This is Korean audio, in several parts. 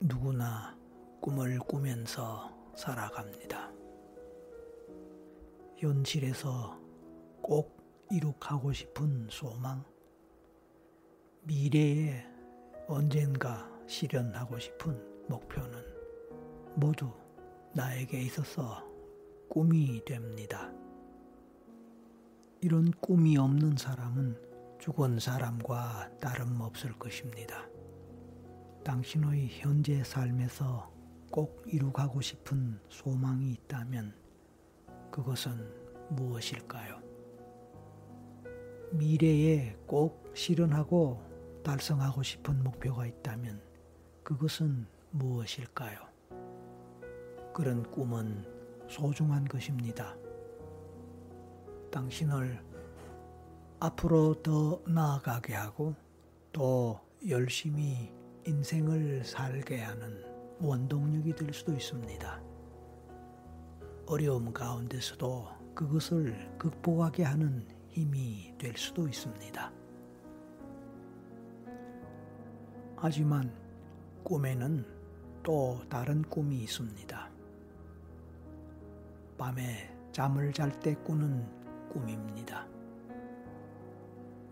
누구나 꿈을 꾸면서 살아갑니다. 현실에서 꼭 이룩하고 싶은 소망, 미래에 언젠가 실현하고 싶은 목표는 모두 나에게 있어서 꿈이 됩니다. 이런 꿈이 없는 사람은 죽은 사람과 다름없을 것입니다. 당신의 현재 삶에서 꼭 이루가고 싶은 소망이 있다면 그것은 무엇일까요? 미래에 꼭 실현하고 달성하고 싶은 목표가 있다면 그것은 무엇일까요? 그런 꿈은 소중한 것입니다. 당신을 앞으로 더 나아가게 하고 또 열심히 인생을 살게 하는 원동력이 될 수도 있습니다. 어려움 가운데서도 그것을 극복하게 하는 힘이 될 수도 있습니다. 하지만 꿈에는 또 다른 꿈이 있습니다. 밤에 잠을 잘 때 꾸는 꿈입니다.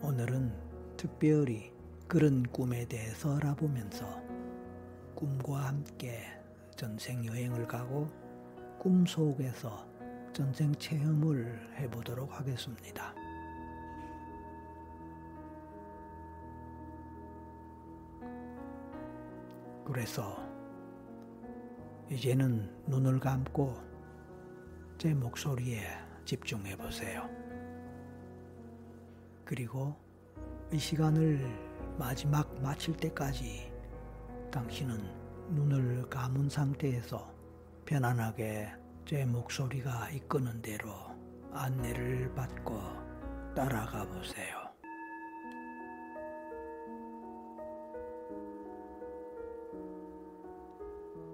오늘은 특별히 그런 꿈에 대해서 알아보면서 꿈과 함께 전생 여행을 가고 꿈 속에서 전생 체험을 해보도록 하겠습니다. 그래서 이제는 눈을 감고 제 목소리에 집중해 보세요. 그리고 이 시간을 마지막 마칠 때까지 당신은 눈을 감은 상태에서 편안하게 제 목소리가 이끄는 대로 안내를 받고 따라가 보세요.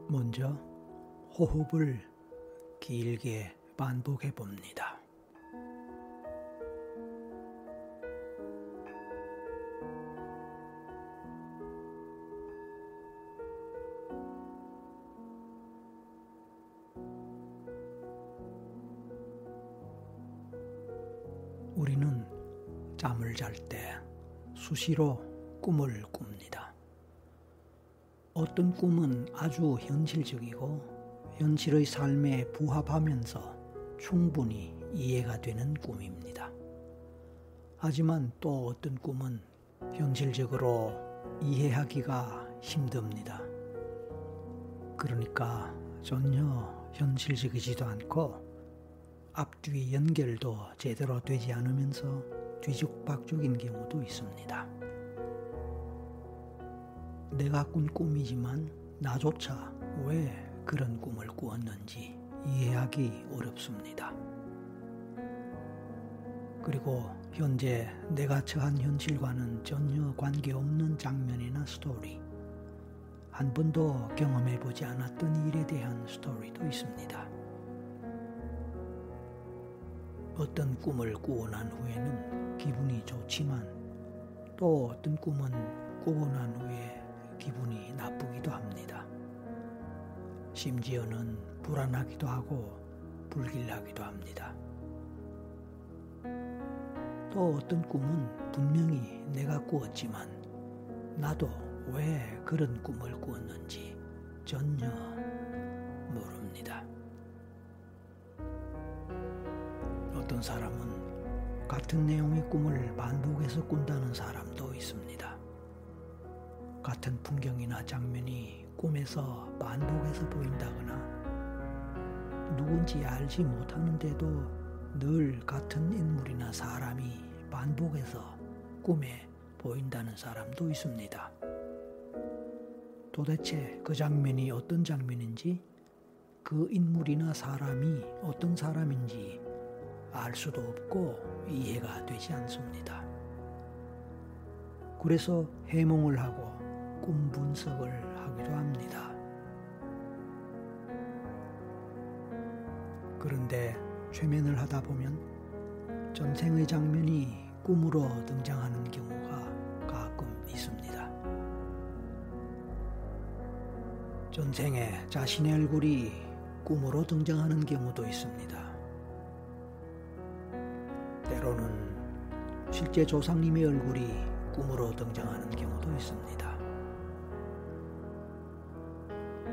먼저 호흡을 길게 반복해 봅니다. 우리는 잠을 잘 때 수시로 꿈을 꿉니다. 어떤 꿈은 아주 현실적이고 현실의 삶에 부합하면서 충분히 이해가 되는 꿈입니다. 하지만 또 어떤 꿈은 현실적으로 이해하기가 힘듭니다. 그러니까 전혀 현실적이지도 않고 앞뒤 연결도 제대로 되지 않으면서 뒤죽박죽인 경우도 있습니다. 내가 꾼 꿈이지만 나조차 왜 그런 꿈을 꾸었는지 이해하기 어렵습니다. 그리고 현재 내가 처한 현실과는 전혀 관계없는 장면이나 스토리, 한 번도 경험해보지 않았던 일에 대한 스토리도 있습니다. 어떤 꿈을 꾸고 난 후에는 기분이 좋지만 또 어떤 꿈은 꾸고 난 후에 기분이 나쁘기도 합니다. 심지어는 불안하기도 하고 불길하기도 합니다. 또 어떤 꿈은 분명히 내가 꾸었지만 나도 왜 그런 꿈을 꾸었는지 전혀 모릅니다. 어떤 사람은 같은 내용의 꿈을 반복해서 꾼다는 사람도 있습니다. 같은 풍경이나 장면이 꿈에서 반복해서 보인다거나 누군지 알지 못하는데도 늘 같은 인물이나 사람이 반복해서 꿈에 보인다는 사람도 있습니다. 도대체 그 장면이 어떤 장면인지 그 인물이나 사람이 어떤 사람인지 알 수도 없고 이해가 되지 않습니다. 그래서 해몽을 하고 꿈 분석을 하기도 합니다. 그런데 최면을 하다 보면 전생의 장면이 꿈으로 등장하는 경우가 가끔 있습니다. 전생에 자신의 얼굴이 꿈으로 등장하는 경우도 있습니다. 실제 조상님의 얼굴이 꿈으로 등장하는 경우도 있습니다.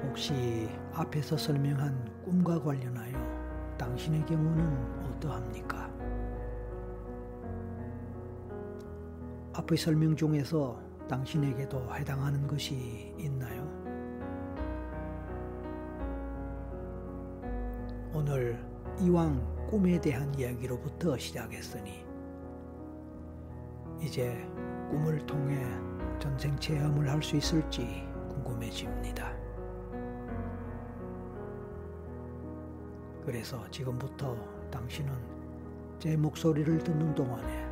혹시 앞에서 설명한 꿈과 관련하여 당신의 경우는 어떠합니까? 앞의 설명 중에서 당신에게도 해당하는 것이 있나요? 오늘 이왕 꿈에 대한 이야기로부터 시작했으니 이제 꿈을 통해 전생 체험을 할 수 있을지 궁금해집니다. 그래서 지금부터 당신은 제 목소리를 듣는 동안에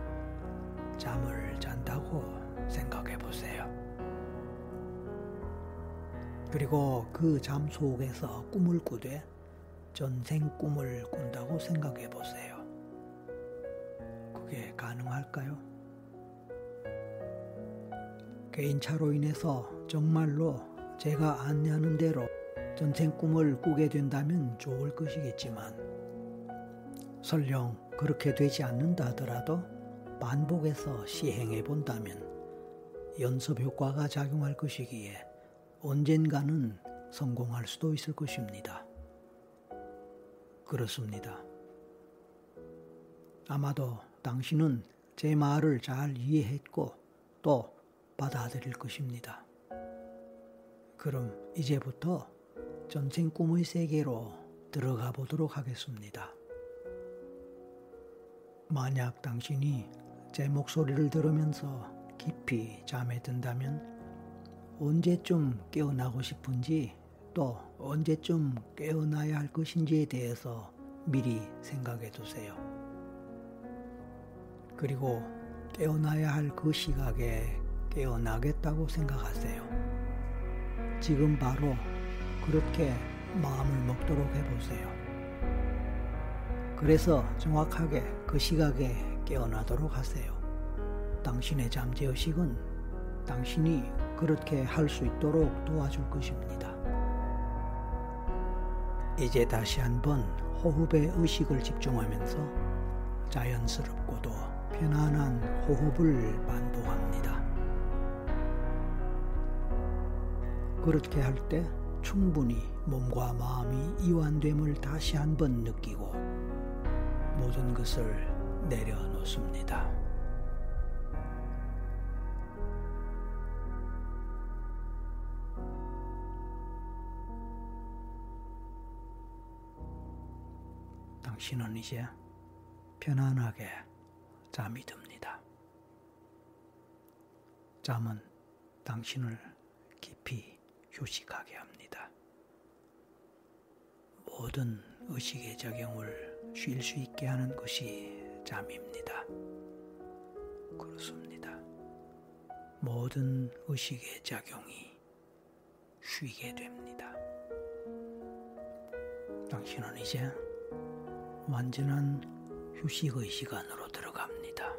잠을 잔다고 생각해 보세요. 그리고 그 잠 속에서 꿈을 꾸되 전생 꿈을 꾼다고 생각해 보세요. 그게 가능할까요? 개인차로 인해서 정말로 제가 안내하는 대로 전생 꿈을 꾸게 된다면 좋을 것이겠지만 설령 그렇게 되지 않는다 하더라도 반복해서 시행해 본다면 연습 효과가 작용할 것이기에 언젠가는 성공할 수도 있을 것입니다. 그렇습니다. 아마도 당신은 제 말을 잘 이해했고 또 받아들일 것입니다. 그럼 이제부터 전생 꿈의 세계로 들어가 보도록 하겠습니다. 만약 당신이 제 목소리를 들으면서 깊이 잠에 든다면 언제쯤 깨어나고 싶은지 또 언제쯤 깨어나야 할 것인지에 대해서 미리 생각해 두세요. 그리고 깨어나야 할 그 시각에 깨어나겠다고 생각하세요. 지금 바로 그렇게 마음을 먹도록 해보세요. 그래서 정확하게 그 시각에 깨어나도록 하세요. 당신의 잠재의식은 당신이 그렇게 할 수 있도록 도와줄 것입니다. 이제 다시 한번 호흡에 의식을 집중하면서 자연스럽고도 편안한 호흡을 반복 그렇게 할 때 충분히 몸과 마음이 이완됨을 다시 한번 느끼고 모든 것을 내려놓습니다. 당신은 이제 편안하게 잠이 듭니다. 잠은 당신을 깊이 휴식하게 합니다. 모든 의식의 작용을 쉴 수 있게 하는 것이 잠입니다. 그렇습니다. 모든 의식의 작용이 쉬게 됩니다. 당신은 이제 완전한 휴식의 시간으로 들어갑니다.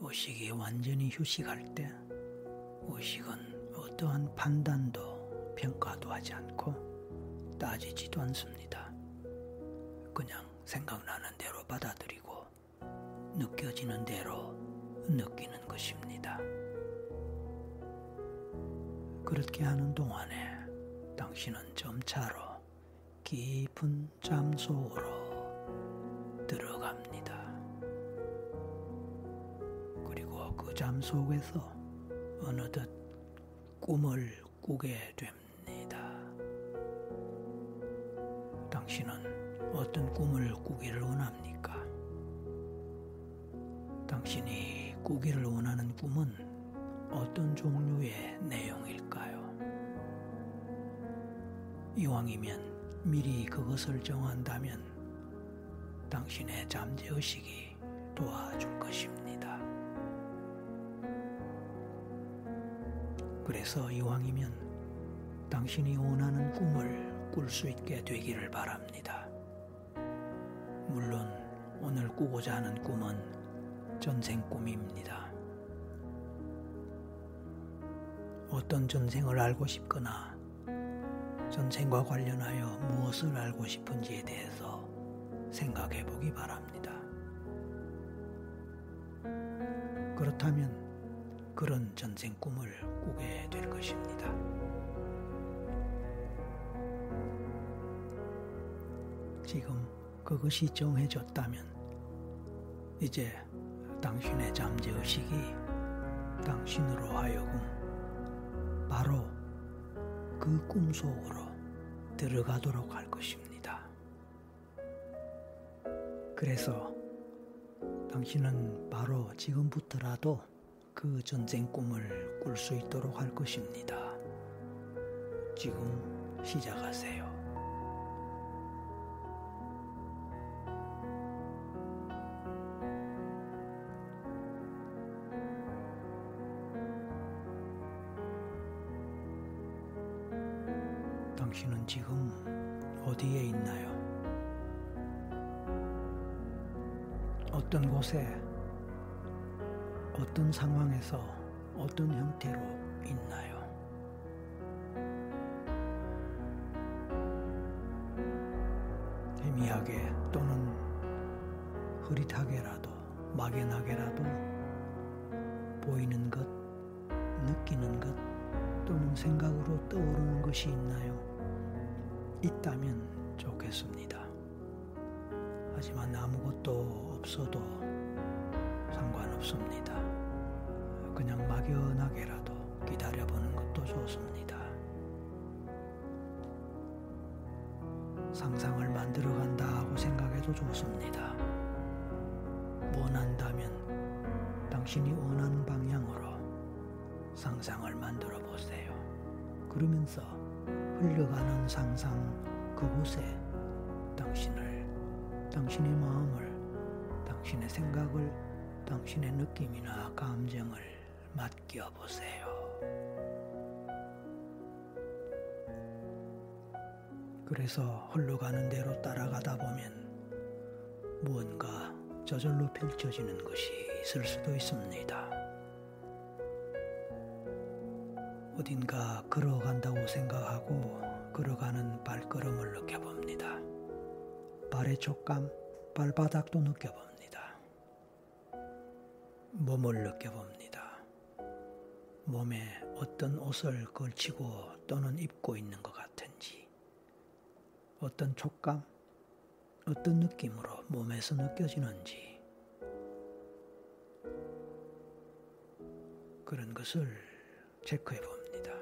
의식이 완전히 휴식할 때 의식은 어떠한 판단도 평가도 하지 않고 따지지도 않습니다. 그냥 생각나는 대로 받아들이고 느껴지는 대로 느끼는 것입니다. 그렇게 하는 동안에 당신은 점차로 깊은 잠 속으로 들어갑니다. 그리고 그 잠 속에서 어느덧 꿈을 꾸게 됩니다. 당신은 어떤 꿈을 꾸기를 원합니까? 당신이 꾸기를 원하는 꿈은 어떤 종류의 내용일까요? 이왕이면 미리 그것을 정한다면 당신의 잠재의식이 도와줄 것입니다. 그래서 이왕이면 당신이 원하는 꿈을 꿀 수 있게 되기를 바랍니다. 물론 오늘 꾸고자 하는 꿈은 전생 꿈입니다. 어떤 전생을 알고 싶거나 전생과 관련하여 무엇을 알고 싶은지에 대해서 생각해 보기 바랍니다. 그렇다면 그런 전생 꿈을 꾸게 될 것입니다. 지금 그것이 정해졌다면 이제 당신의 잠재의식이 당신으로 하여금 바로 그 꿈속으로 들어가도록 할 것입니다. 그래서 당신은 바로 지금부터라도 그 전생 꿈을 꿀 수 있도록 할 것입니다. 지금 시작하세요. 당신은 지금 어디에 있나요? 어떤 곳에, 어떤 상황에서, 어떤 형태로 있나요? 막연하게라도 기다려보는 것도 좋습니다. 상상을 만들어 간다 고 생각해도 좋습니다. 원한다면 당신이 원하는 방향으로 상상을 만들어 보세요. 그러면서 흘러가는 상상 그곳에 당신을, 당신의 마음을, 당신의 생각을, 당신의 느낌이나 감정을 맡겨보세요. 그래서 흘러가는 대로 따라가다 보면 무언가 저절로 펼쳐지는 것이 있을 수도 있습니다. 어딘가 걸어간다고 생각하고 걸어가는 발걸음을 느껴봅니다. 발의 촉감, 발바닥도 느껴봅니다. 몸을 느껴봅니다. 몸에 어떤 옷을 걸치고 또는 입고 있는 것 같은지, 어떤 촉감, 어떤 느낌으로 몸에서 느껴지는지, 그런 것을 체크해 봅니다.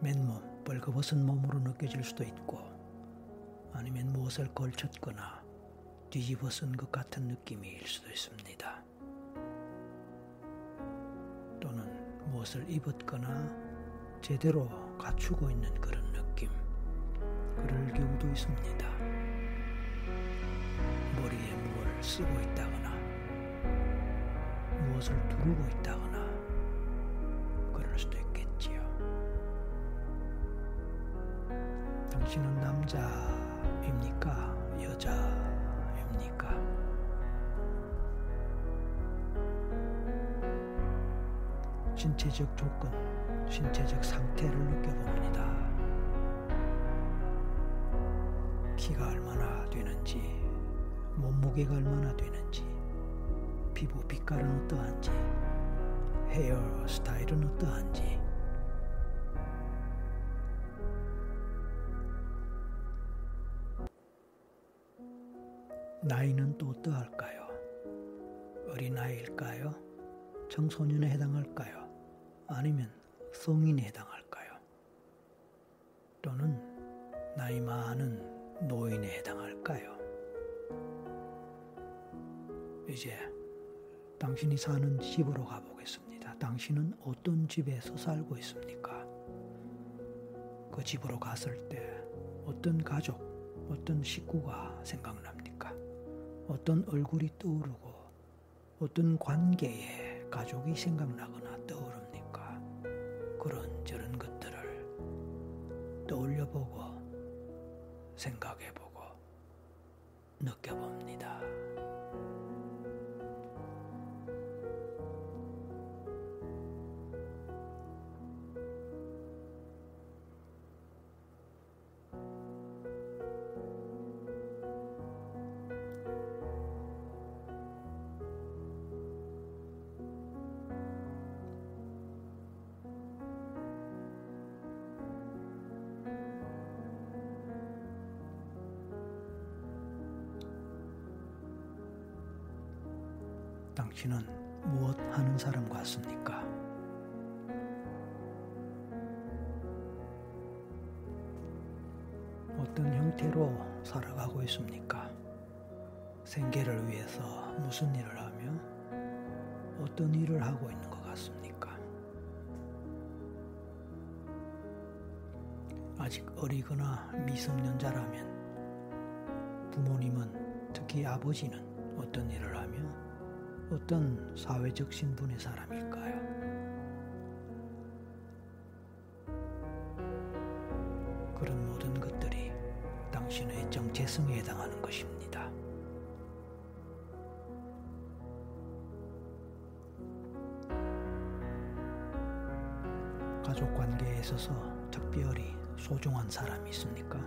맨몸, 벌거벗은 몸으로 느껴질 수도 있고 아니면 무엇을 걸쳤거나 뒤집어 쓴 것 같은 느낌일 수도 있습니다. 또는 무엇을 입었거나 제대로 갖추고 있는 그런 느낌. 그럴 경우도 있습니다. 머리에 무엇을 쓰고 있다거나 무엇을 두르고 있다거나 그럴 수도 있고 당신은 남자입니까? 여자 입니까? 신체적 조건, 신체적 상태를 느껴봅니다. 키가 얼마나 되는지, 몸무게가 얼마나 되는지, 피부 빛깔은 어떠한지, 헤어 스타일은 어떠한지, 나이는 또 어떠할까요? 어린아이일까요? 청소년에 해당할까요? 아니면 성인에 해당할까요? 또는 나이 많은 노인에 해당할까요? 이제 당신이 사는 집으로 가보겠습니다. 당신은 어떤 집에서 살고 있습니까? 그 집으로 갔을 때 어떤 가족, 어떤 식구가 생각납니까? 어떤 얼굴이 떠오르고 어떤 관계에 가족이 생각나거나 떠오릅니까? 그런 저런 것들을 떠올려보고 생각해보고 느껴봅니다. 당신은 무엇 하는 사람 같습니까? 어떤 형태로 살아가고 있습니까? 생계를 위해서 무슨 일을 하며 어떤 일을 하고 있는 것 같습니까? 아직 어리거나 미성년자라면 부모님은 특히 아버지는 어떤 일을 하며 어떤 사회적 신분의 사람일까요? 그런 모든 것들이 당신의 정체성에 해당하는 것입니다. 가족 관계에 있어서 특별히 소중한 사람이 있습니까?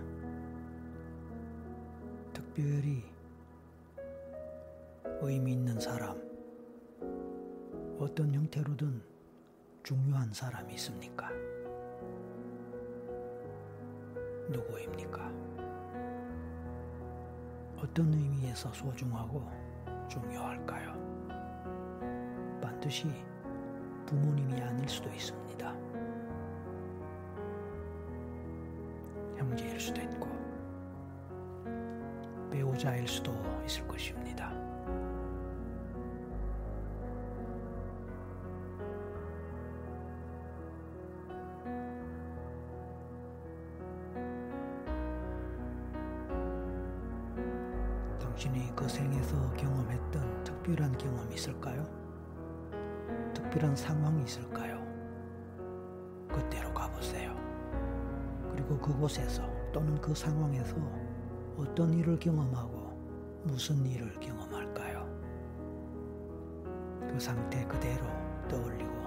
특별히 의미 있는 사람, 어떤 형태로든 중요한 사람이 있습니까? 누구입니까? 어떤 의미에서 소중하고 중요할까요? 반드시 부모님이 아닐 수도 있습니다. 형제일 수도 있고, 배우자일 수도 있을 것입니다. 그 상태 그대로 떠올리고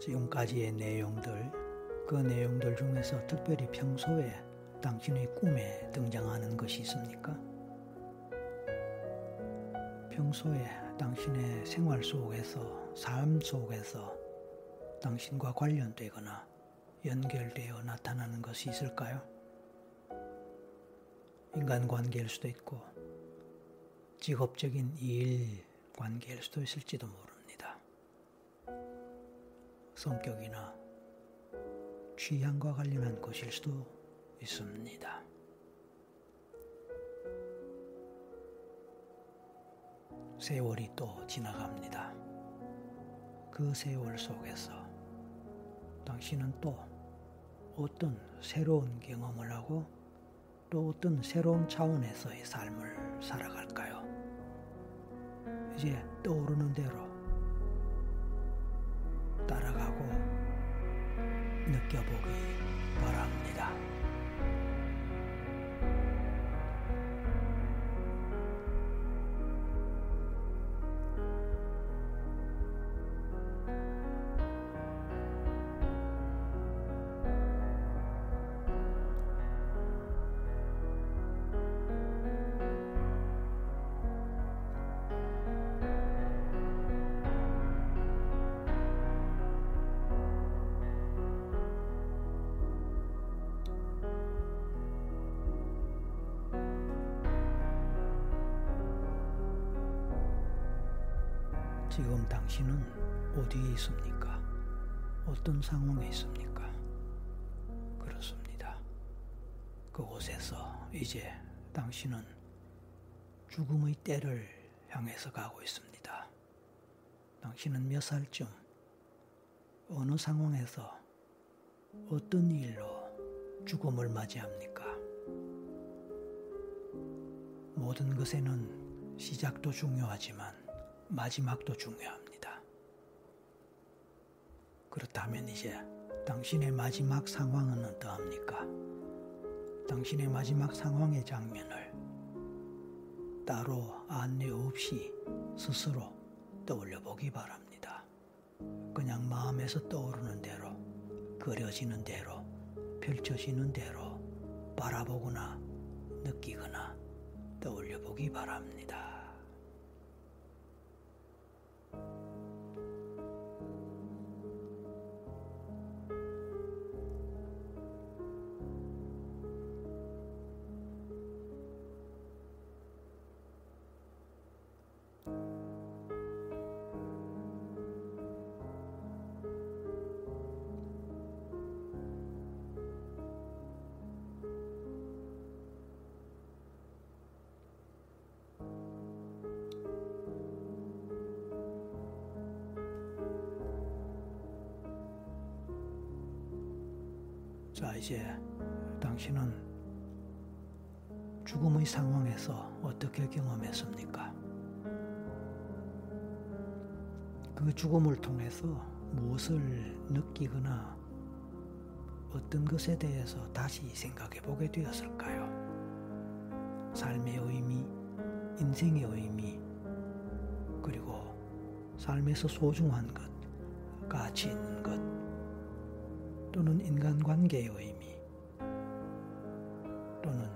지금까지의 내용들, 그 내용들 중에서 특별히 평소에 당신의 꿈에 등장하는 것이 있습니까? 평소에 당신의 생활 속에서, 삶 속에서 당신과 관련되거나 연결되어 나타나는 것이 있을까요? 인간 관계일 수도 있고, 직업적인 일 관계일 수도 있을지도 모릅니다. 성격이나 취향과 관련한 것일 수도 있습니다. 세월이 또 지나갑니다. 그 세월 속에서 당신은 또 어떤 새로운 경험을 하고 또 어떤 새로운 차원에서의 삶을 살아갈까요? 이제 떠오르는 대로 느껴보기 바랍니다. 지금 당신은 어디에 있습니까? 어떤 상황에 있습니까? 그렇습니다. 그곳에서 이제 당신은 죽음의 때를 향해서 가고 있습니다. 당신은 몇 살쯤, 어느 상황에서 어떤 일로 죽음을 맞이합니까? 모든 것에는 시작도 중요하지만 마지막도 중요합니다. 그렇다면 이제 당신의 마지막 상황은 어떠합니까? 당신의 마지막 상황의 장면을 따로 안내 없이 스스로 떠올려 보기 바랍니다. 그냥 마음에서 떠오르는 대로, 그려지는 대로, 펼쳐지는 대로 바라보거나 느끼거나 떠올려 보기 바랍니다. 자, 이제 당신은 죽음의 상황에서 어떻게 경험했습니까? 그 죽음을 통해서 무엇을 느끼거나 어떤 것에 대해서 다시 생각해 보게 되었을까요? 삶의 의미, 인생의 의미, 그리고 삶에서 소중한 것, 가치 있는 것, 또는 인간관계의 의미 또는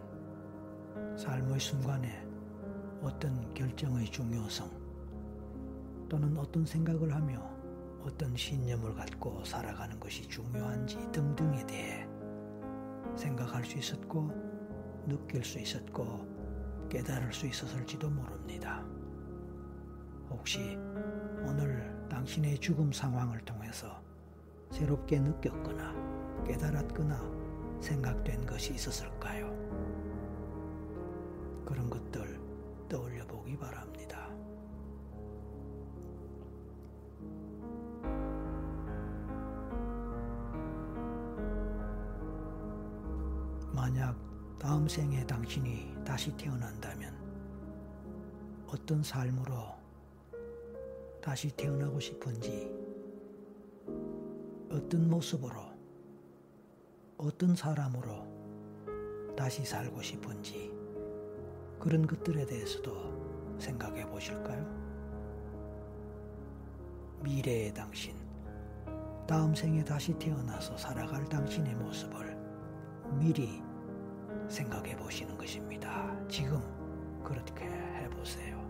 삶의 순간에 어떤 결정의 중요성 또는 어떤 생각을 하며 어떤 신념을 갖고 살아가는 것이 중요한지 등등에 대해 생각할 수 있었고 느낄 수 있었고 깨달을 수 있었을지도 모릅니다. 혹시 오늘 당신의 죽음 상황을 통해서 새롭게 느꼈거나 깨달았거나 생각된 것이 있었을까요? 그런 것들 떠올려 보기 바랍니다. 만약 다음 생에 당신이 다시 태어난다면 어떤 삶으로 다시 태어나고 싶은지 어떤 모습으로, 어떤 사람으로 다시 살고 싶은지 그런 것들에 대해서도 생각해 보실까요? 미래의 당신, 다음 생에 다시 태어나서 살아갈 당신의 모습을 미리 생각해 보시는 것입니다. 지금 그렇게 해보세요.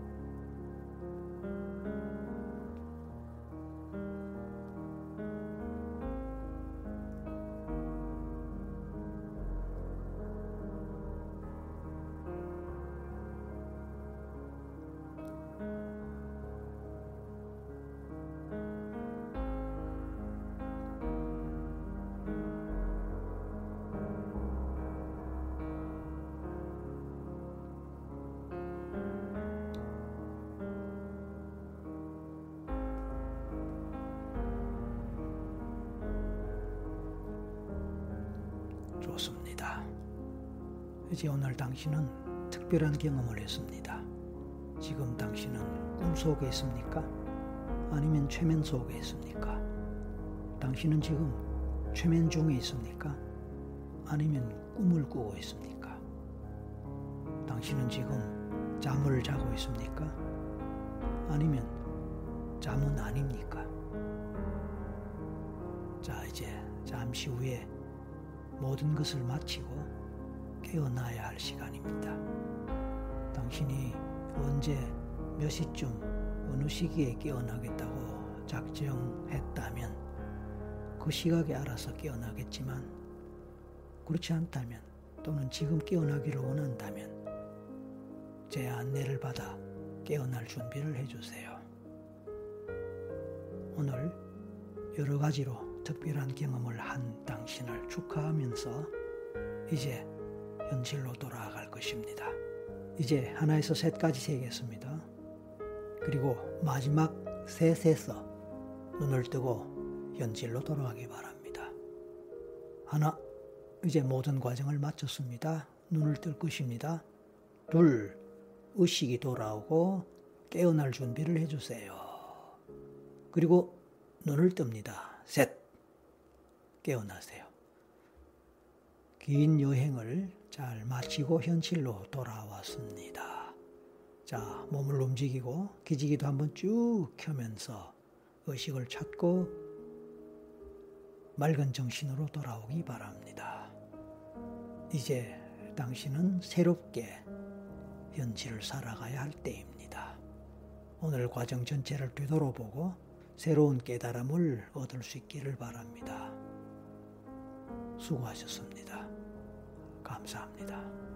이제 오늘 당신은 특별한 경험을 했습니다. 지금 당신은 꿈 속에 있습니까? 아니면 최면 속에 있습니까? 당신은 지금 최면 중에 있습니까? 아니면 꿈을 꾸고 있습니까? 당신은 지금 잠을 자고 있습니까? 아니면 잠은 아닙니까? 자, 이제 잠시 후에 모든 것을 마치고 깨어나야 할 시간입니다. 당신이 언제 몇 시쯤 어느 시기에 깨어나겠다고 작정했다면 그 시각에 알아서 깨어나겠지만 그렇지 않다면 또는 지금 깨어나기를 원한다면 제 안내를 받아 깨어날 준비를 해주세요. 오늘 여러 가지로 특별한 경험을 한 당신을 축하하면서 이제 현실로 돌아갈 것입니다. 이제 하나에서 셋까지 세겠습니다. 그리고 마지막 셋에서 눈을 뜨고 현실로 돌아가기 바랍니다. 하나, 이제 모든 과정을 마쳤습니다. 눈을 뜰 것입니다. 둘, 의식이 돌아오고 깨어날 준비를 해주세요. 그리고 눈을 뜹니다. 셋. 깨어나세요. 긴 여행을 잘 마치고 현실로 돌아왔습니다. 자, 몸을 움직이고 기지기도 한번 쭉 켜면서 의식을 찾고 맑은 정신으로 돌아오기 바랍니다. 이제 당신은 새롭게 현실을 살아가야 할 때입니다. 오늘 과정 전체를 되돌아보고 새로운 깨달음을 얻을 수 있기를 바랍니다. 수고하셨습니다. 감사합니다.